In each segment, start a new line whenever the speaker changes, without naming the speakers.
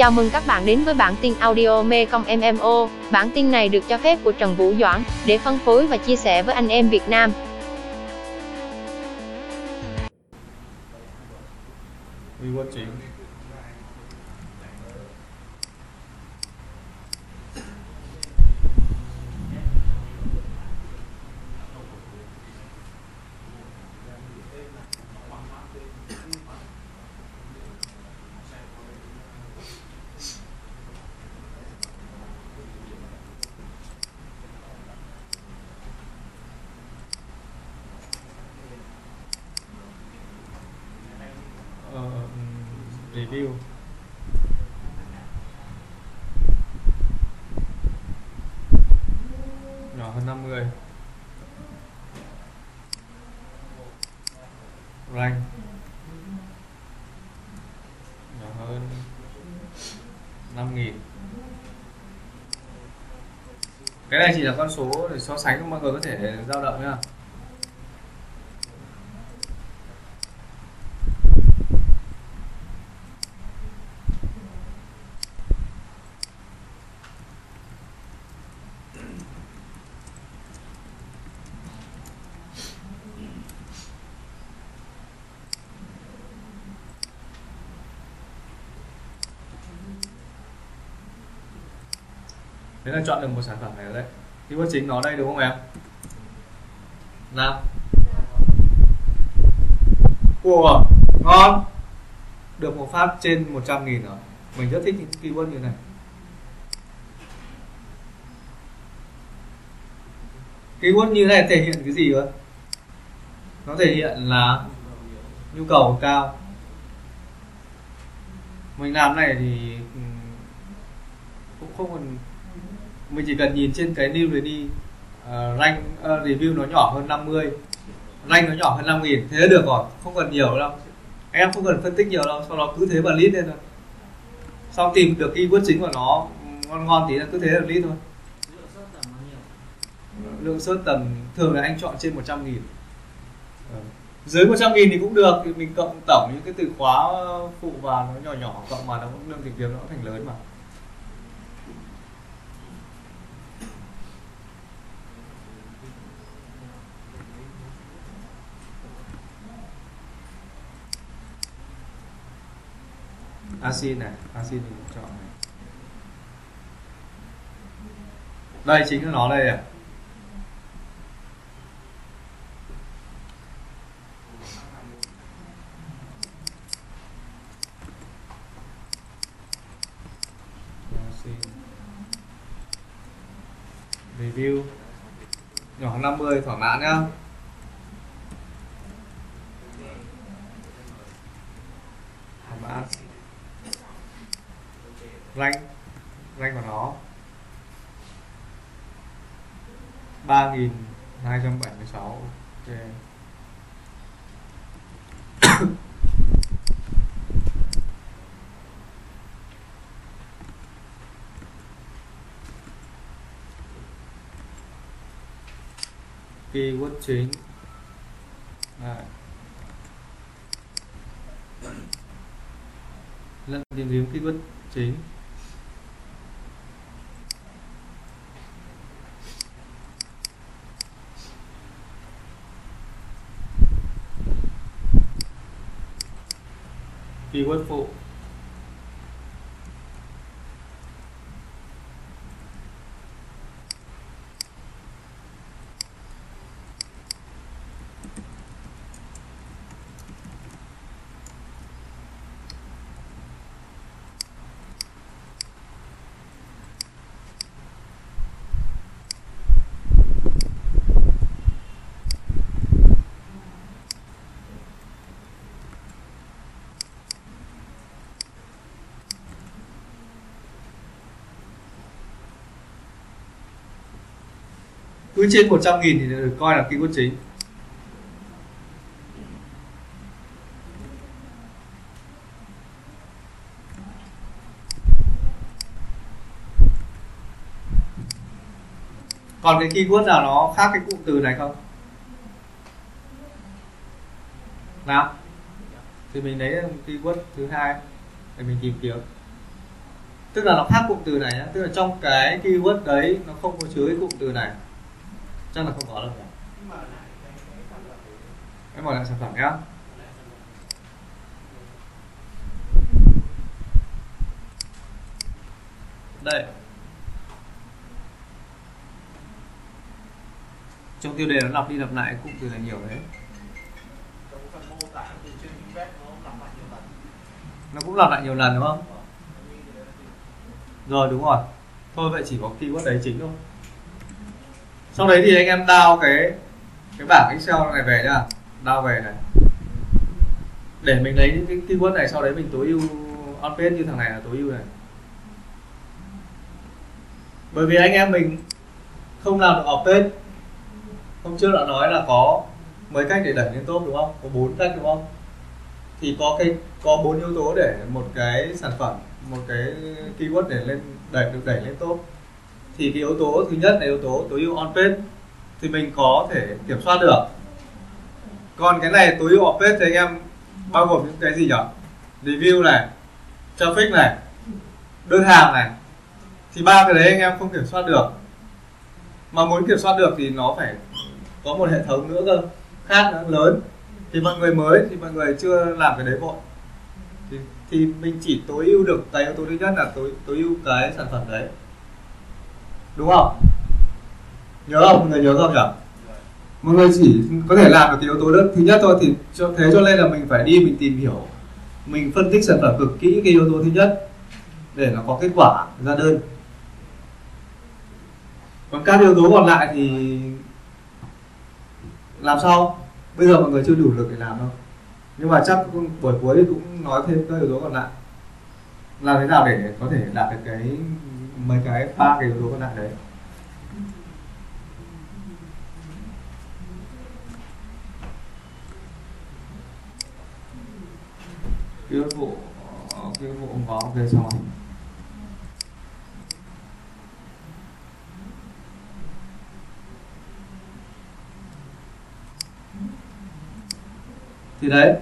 Chào mừng các bạn đến với bản tin audio Mekong MMO. Bản tin này được cho phép của Trần Vũ Doãn để phân phối và chia sẻ với anh em Việt Nam.
Rewatching. Ờ, review. Nhỏ hơn 50 rank. Nhỏ hơn 5.000 cái này chỉ là con số để so sánh mọi người có thể dao động nhá. Đấy là chọn được một sản phẩm này rồi đấy. Keyword chính nó đây đúng không em? Nào. Ủa, ngon. Được một phát trên 100 nghìn rồi Mình rất thích những keyword như này. Keyword như này thể hiện cái gì cơ? Nó thể hiện là nhu cầu cao. Mình làm này thì ừ, cũng không cần mình chỉ cần nhìn trên cái new ready uh, ờ, rank uh, review nó nhỏ hơn 50 rank nó nhỏ hơn 5 nghìn thế được rồi không cần nhiều đâu. Em không cần phân tích nhiều đâu sau đó cứ thế mà list lên thôi. Sau tìm được keyword chính của nó ngon ngon tí là cứ thế là list thôi. À, lượng search tầm thường là anh chọn trên 100 nghìn. Ờ, dưới 100 nghìn thì cũng được thì mình cộng tổng những cái từ khóa phụ vào nó nhỏ nhỏ cộng mà nó cũng lượng tìm kiếm nó cũng thành lớn mà. Acid này, acid mình chọn này. Đây chính là nó đây à. Review. Nhỏ 50 thỏa mãn nhá thỏa mãn rank rank của nó. ba nghìn hai trăm bảy mươi sáu ok keyword chính. Đấy. lần tìm kiếm keyword chính. Keyword phụ cứ trên 100 nghìn thì được coi là keyword chính. Còn cái keyword nào nó khác cái cụm từ này không? Nào? Thì mình lấy keyword thứ hai để mình tìm kiếm. Tức là nó khác cụm từ này nhá. Tức là trong cái keyword đấy nó không có chứa cái cụm từ này chắc là không có đâu nhỉ. Em mở lại sản phẩm nhá. Đây. Trong tiêu đề nó lặp đi lặp lại cũng từ là nhiều đấy.
Nó
nó cũng lặp lại nhiều lần, đúng không? Rồi, đúng rồi. Thôi, vậy chỉ có keyword đấy chính thôi sau đấy thì anh em đào cái cái bảng excel này về nhá. Đào về này. Để mình lấy những cái keyword này, sau đấy mình tối ưu on page như thằng này là tối ưu này. Bởi vì anh em mình không làm được off page. Hôm trước đã nói là có mấy cách để đẩy lên top đúng không? Có bốn cách đúng không? Thì có cái, có bốn yếu tố để một cái sản phẩm, một cái keyword để lên, đẩy, được đẩy lên top thì cái yếu tố thứ nhất là yếu tố tối ưu on page thì mình có thể kiểm soát được. Còn cái này tối ưu off page thì anh em bao gồm những cái gì nhỉ? Review này traffic này đơn hàng này. Thì ba cái đấy anh em không kiểm soát được. Mà muốn kiểm soát được thì nó phải có một hệ thống nữa cơ khác nữa lớn. Thì mọi người mới thì mọi người chưa làm cái đấy vội. Thì, thì mình chỉ tối ưu được cái yếu tố thứ nhất là tối tối ưu cái sản phẩm đấy đúng không? Nhớ không? Mọi người nhớ không nhỉ mọi người chỉ có thể làm được cái yếu tố đất thứ nhất thôi thì cho, thế cho nên là mình phải đi, mình tìm hiểu, mình phân tích sản phẩm cực kỹ cái yếu tố thứ nhất để nó có kết quả ra đơn. Còn các yếu tố còn lại thì làm sao? Bây giờ mọi người chưa đủ lực để làm đâu. Nhưng mà chắc buổi cuối cũng nói thêm các yếu tố còn lại. Làm thế nào để có thể đạt được cái mấy cái ba cái yếu tố còn lại đấy. Cái vụ cái vụ không có ok xong rồi thì đấy,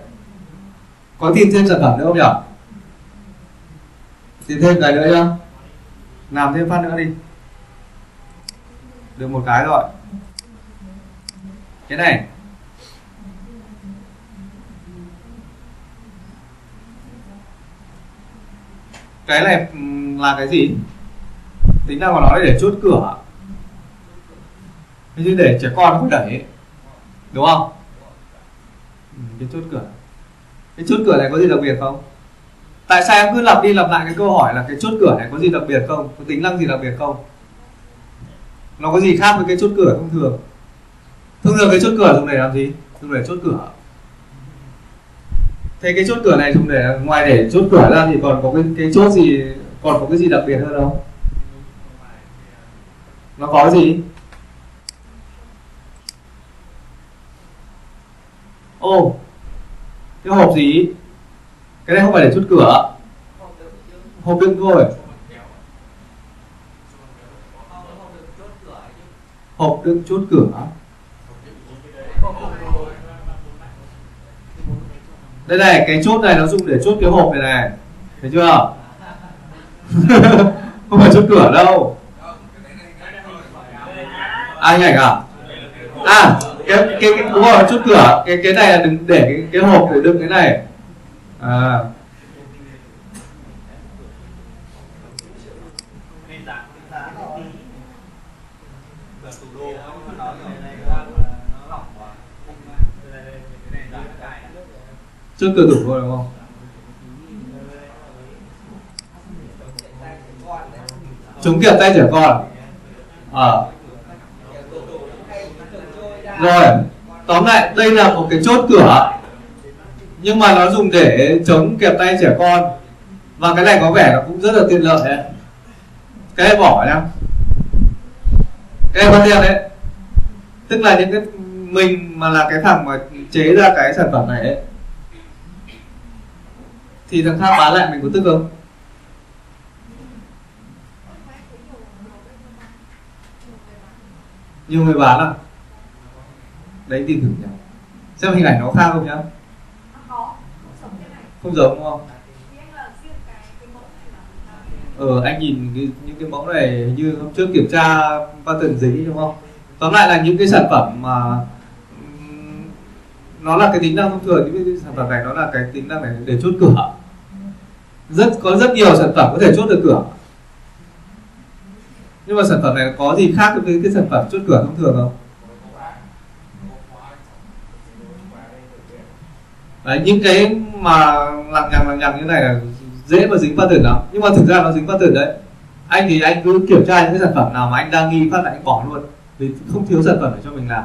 có tìm thêm sản phẩm nữa không nhỉ? Tìm thêm cái nữa nhá làm thêm phát nữa đi. Được một cái rồi. Cái này. Cái này ừ, là cái gì? Tính ra của nó để chốt cửa. Thế chứ để trẻ con không đẩy đúng không? Ừ, cái chốt cửa. Cái chốt cửa này có gì đặc biệt không? Tại sao em cứ lặp đi lặp lại cái câu hỏi là cái chốt cửa này có gì đặc biệt không? Có tính năng gì đặc biệt không? Nó có gì khác với cái chốt cửa thông thường? Thông thường cái chốt cửa dùng để làm gì? Dùng để chốt cửa. Thế cái chốt cửa này dùng để, ngoài để chốt cửa ra thì còn có cái cái chốt gì, còn có cái gì đặc biệt hơn không? Nó có gì? Ô, cái hộp gì? Cái này không phải để chốt cửa. Hộp đựng thôi. Hộp đựng chốt cửa. Đây này cái chốt này nó dùng để chốt cái hộp này này. Thấy chưa? Không phải chốt cửa đâu. À hình ảnh à? À cái cái, cái đúng rồi chốt cửa. Cái cái này là đừng để cái, cái hộp để đựng cái này à. trước cửa thủ thôi, đúng không? Chúng kiệt tay trẻ con. À rồi, tóm lại, đây là một cái chốt cửa nhưng mà nó dùng để chống kẹp tay trẻ con. Và cái này có vẻ nó cũng rất là tiện lợi đấy. Cái bỏ nhá. Cái này quan đấy. Tức là những cái mình mà là cái thằng mà chế ra cái sản phẩm này ấy, thì thằng khác bán lại mình có tức không? Nhiều người bán à? Đấy tìm thử nhá. Xem hình ảnh nó khác không nhá?
Không giống
đúng không?
Thì anh
ờ anh nhìn cái, những cái mẫu này hình như hôm trước kiểm tra pattern giấy đúng không? Tóm lại là những cái sản phẩm mà nó là cái tính năng thông thường những cái sản phẩm này nó là cái tính năng này để chốt cửa. Rất có rất nhiều sản phẩm có thể chốt được cửa. Nhưng mà sản phẩm này có gì khác với cái sản phẩm chốt cửa thông thường không? Đấy, những cái mà lằng nhằng lằng nhằng như này là dễ mà dính pattern lắm. Nhưng mà thực ra nó dính pattern đấy. Anh thì anh cứ kiểm tra những cái sản phẩm nào mà anh đang nghi phát là anh bỏ luôn. Vì không thiếu sản phẩm để cho mình làm.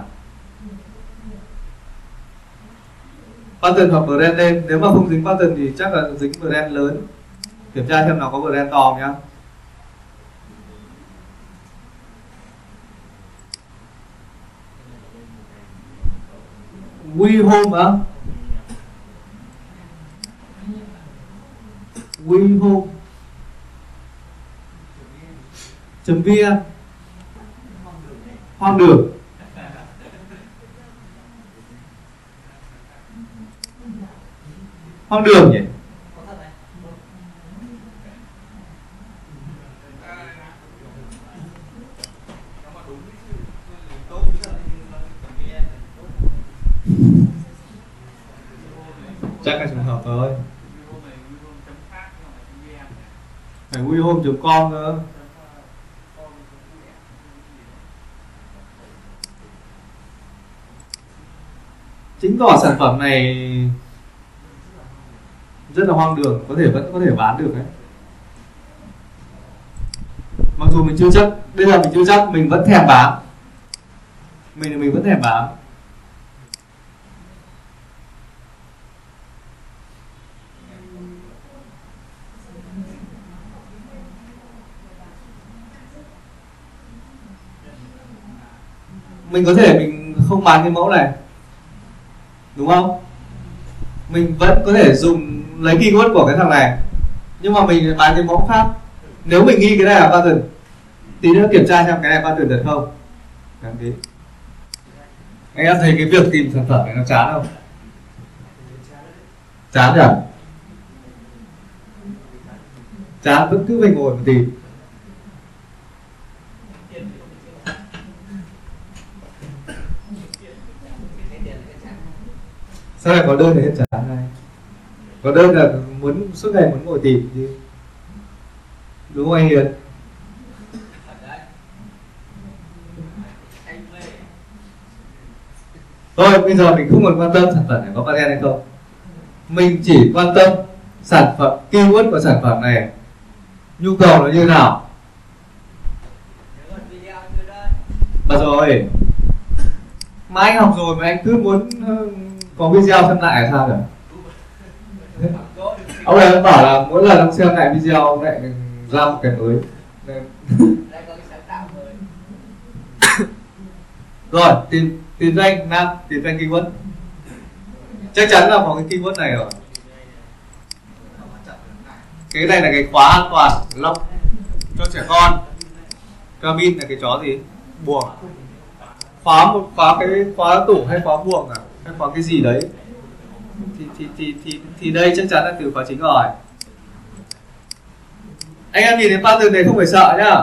Pattern hoặc brand lên nếu mà không dính pattern thì chắc là dính brand lớn. Kiểm tra xem nó có brand to không nhá. We Home á. We Home chấm bia hoang đường. Hoang đường nhỉ? Chắc là trường hợp thôi. Phải chụp con cơ. Chứng tỏ sản phẩm này rất là hoang đường, có thể vẫn có thể bán được đấy. Mặc dù mình chưa chắc, bây giờ mình chưa chắc, mình vẫn thèm bán. Mình mình vẫn thèm bán. Mình có thể mình không bán cái mẫu này. Đúng không? Mình vẫn có thể dùng, lấy keyword của cái thằng này. Nhưng mà mình bán cái mẫu khác. Nếu mình nghi cái này là pattern, tí nữa kiểm tra xem cái này pattern được không. Đăng ký anh em thấy cái việc tìm sản phẩm này nó chán không? Chán nhỉ? Chán, vẫn cứ phải ngồi mà tìm. Sao lại có đơn để em trả này có đơn là muốn, suốt ngày muốn ngồi tìm chứ. Đúng không anh Hiền? Thôi, bây giờ mình không còn quan tâm sản phẩm này có patent hay không. Mình chỉ quan tâm sản phẩm keyword của sản phẩm này. Nhu cầu nó như nào? Mà rồi, mà anh học rồi mà anh cứ muốn còn có video xem lại sao nhỉ? Ông này ông bảo là mỗi lần ông xem lại video, ông lại ra một cái mới. Nên- rồi, tìm tìm danh nam, tìm danh keyword. Chắc chắn là có cái keyword này rồi. Cái này là cái khóa an toàn lock cho trẻ con. Cabin là cái chó gì? Buồng. Khóa một, khóa cái, khóa tủ hay khóa buồng à? Hay khóa cái gì đấy? Thì thì thì thì, thì đây chắc chắn là từ khóa chính rồi. Anh em nhìn thấy pattern này không phải sợ nhá.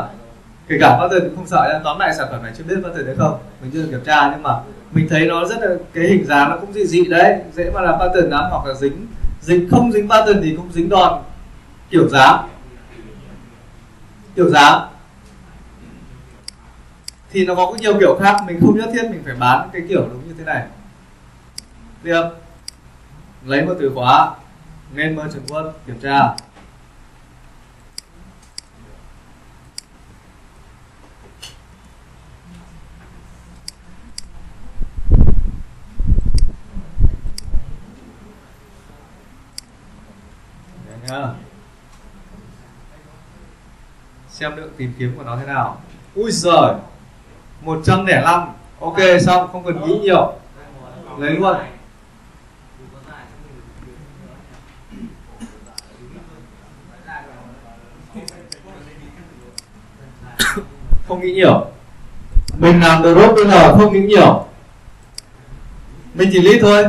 Kể cả pattern cũng không sợ nhá. Tóm lại sản phẩm này chưa biết pattern đấy không? Mình chưa được kiểm tra nhưng mà mình thấy nó rất là cái hình dáng nó cũng dị dị đấy. Dễ mà là pattern lắm hoặc là dính dính không dính pattern thì cũng dính đòn. Kiểu dáng kiểu dáng thì nó có nhiều kiểu khác mình không nhất thiết mình phải bán cái kiểu đúng như thế này tiếp. Lấy một từ khóa. Nên trường quân kiểm tra. Xem lượng tìm kiếm của nó thế nào. Ui giời. 105 ok, xong. Không cần nghĩ nhiều. Lấy luôn. Không nghĩ nhiều. Mình làm drop bây giờ không nghĩ nhiều. Mình chỉ list thôi.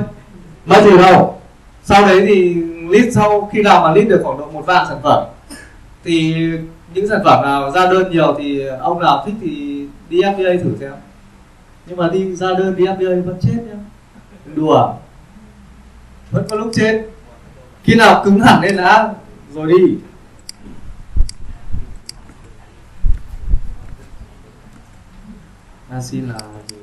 Mà từ đâu sau đấy thì list sau khi nào mà list được khoảng độ một vạn sản phẩm, thì những sản phẩm nào ra đơn nhiều thì ông nào thích thì đi FBA thử xem. Nhưng mà đi ra đơn đi FBA vẫn chết nhá. Đùa. Vẫn có lúc chết. Khi nào cứng hẳn lên đã, rồi đi. Asin là gì?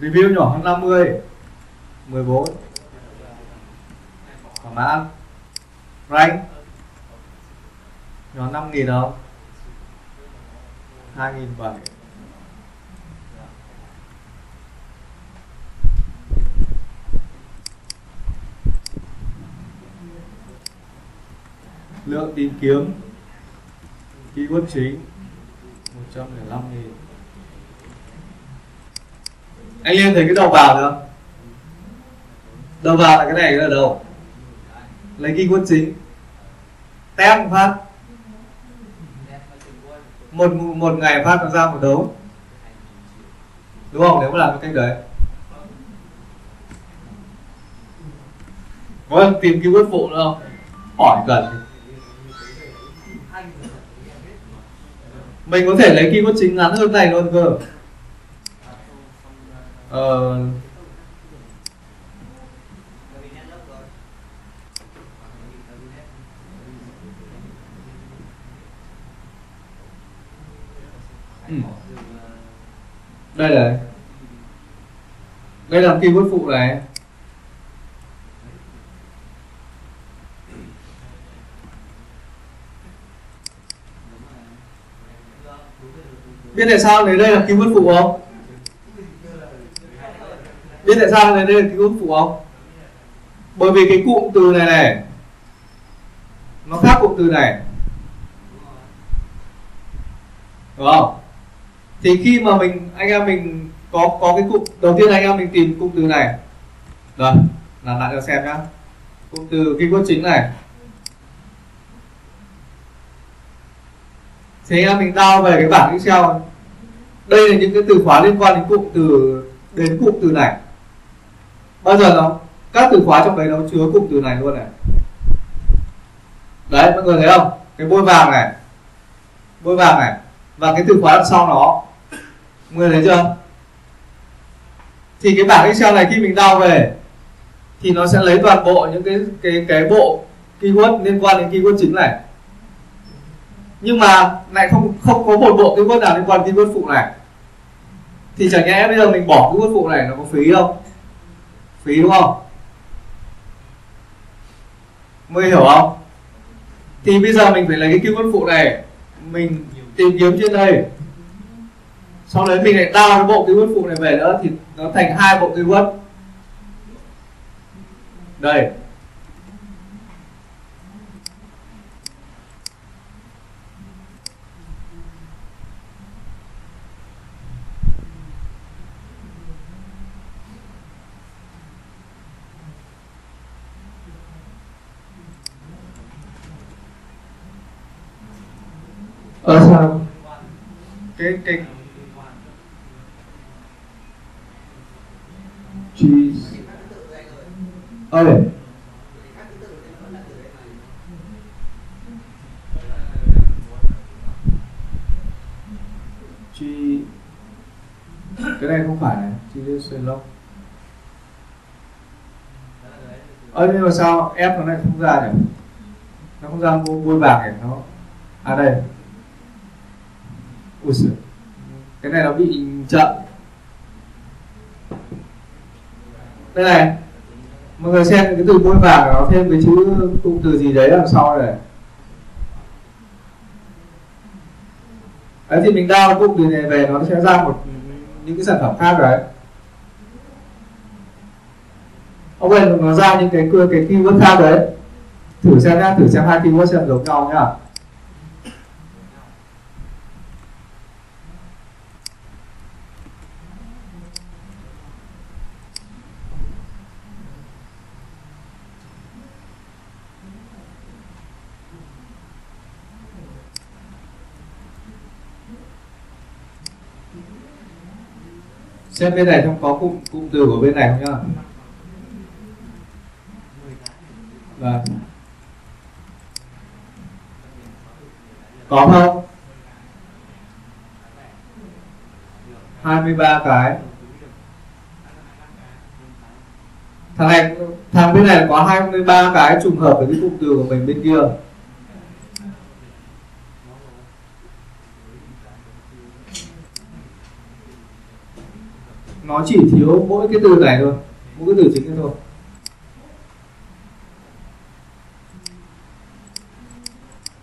Review nhỏ hơn 50 14 Thỏa mãn. Rank? Nhỏ 5 nghìn không? 2 nghìn Lượng tìm kiếm? Keyword chính. 105 nghìn. Anh Liên thấy cái đầu vào được không? Đầu vào là cái này là đầu. Lấy keyword chính. Test phát. Một một ngày phát nó ra một đấu? Đúng không? Nếu mà làm cái cách đấy. Vâng tìm keyword phụ nữa không? Hỏi cần. Mình có thể lấy keyword chính ngắn hơn này luôn cơ. Ờ, Ừ. đây này. Đây là keyword phụ này. Biết tại sao này đây là keyword phụ không biết tại sao này đây là keyword phụ không bởi vì cái cụm từ này này, nó khác cụm từ này. Đúng không? Thì khi mà mình, anh em mình có có cái cụm, đầu tiên anh em mình tìm cụm từ này. Rồi, làm lại cho xem nhá. Cụm từ keyword chính này. Thì anh em mình down về cái bảng excel. Đây là những cái từ khóa liên quan đến cụm từ, đến cụm từ này. Bao giờ nó các từ khóa trong đấy nó chứa cụm từ này luôn này. Đấy, mọi người thấy không? Cái bôi vàng này. Bôi vàng này. Và cái từ khóa đằng sau nó. Mọi người thấy chưa? Thì cái bảng excel này khi mình đau về, thì nó sẽ lấy toàn bộ những cái cái cái bộ keyword liên quan đến keyword chính này nhưng mà lại không không có một bộ cái quân nào liên quan đến quân phụ này. Thì chẳng nhẽ bây giờ mình bỏ cái quân phụ này nó có phí không? Phí đúng không? Mới hiểu không? Thì bây giờ mình phải lấy cái quân phụ này, mình tìm kiếm trên đây. Sau đấy mình lại đao cái bộ keyword phụ này về nữa thì nó thành hai bộ keyword đây ở sao cái cái cheese. Ờ. Ơi chi cái này không phải này chi xuyên lốc ơ, nhưng mà sao ép nó lại không ra nhỉ? Nó không ra mua bôi bạc nhỉ? Nó à đây ui giời. cái này nó bị chậm. Đây này. Mọi người xem cái từ bôi vàng nó thêm cái chữ cụm từ gì đấy đằng sau này. Đấy thì mình đao cụm từ này về nó sẽ ra một những cái sản phẩm khác đấy. Ok, nó ra những cái cái keyword khác đấy. Thử xem nhá, thử xem hai keyword xem giống nhau nhá. xem bên này không? Có cụm cụm từ của bên này không nhá? Vâng. Có không? 23 cái. Thằng này, thằng bên này có 23 cái trùng hợp với cái cụm từ của mình bên kia. Nó chỉ thiếu mỗi cái từ này thôi mỗi cái từ chính này thôi.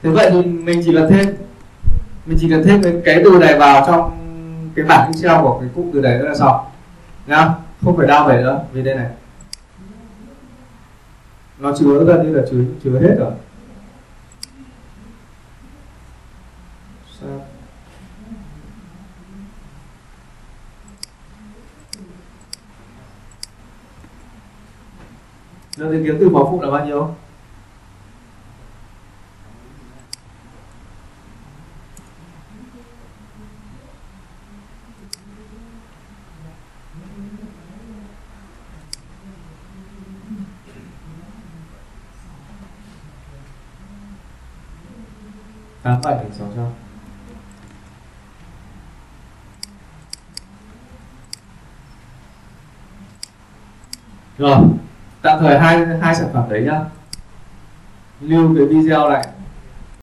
Thế vậy thì mình chỉ cần thêm mình chỉ cần thêm cái, cái từ này vào trong cái bảng excel của cái cụm từ này nữa là xong. Nhá không phải đau về nữa vì đây này. Nó chứa gần như là chứa chứa hết rồi Sao? Lượng tìm kiếm từ mẫu phụ là bao nhiêu? tám bảy thành sáu trăm rồi tạm thời hai hai sản phẩm đấy nhá. Lưu cái video lại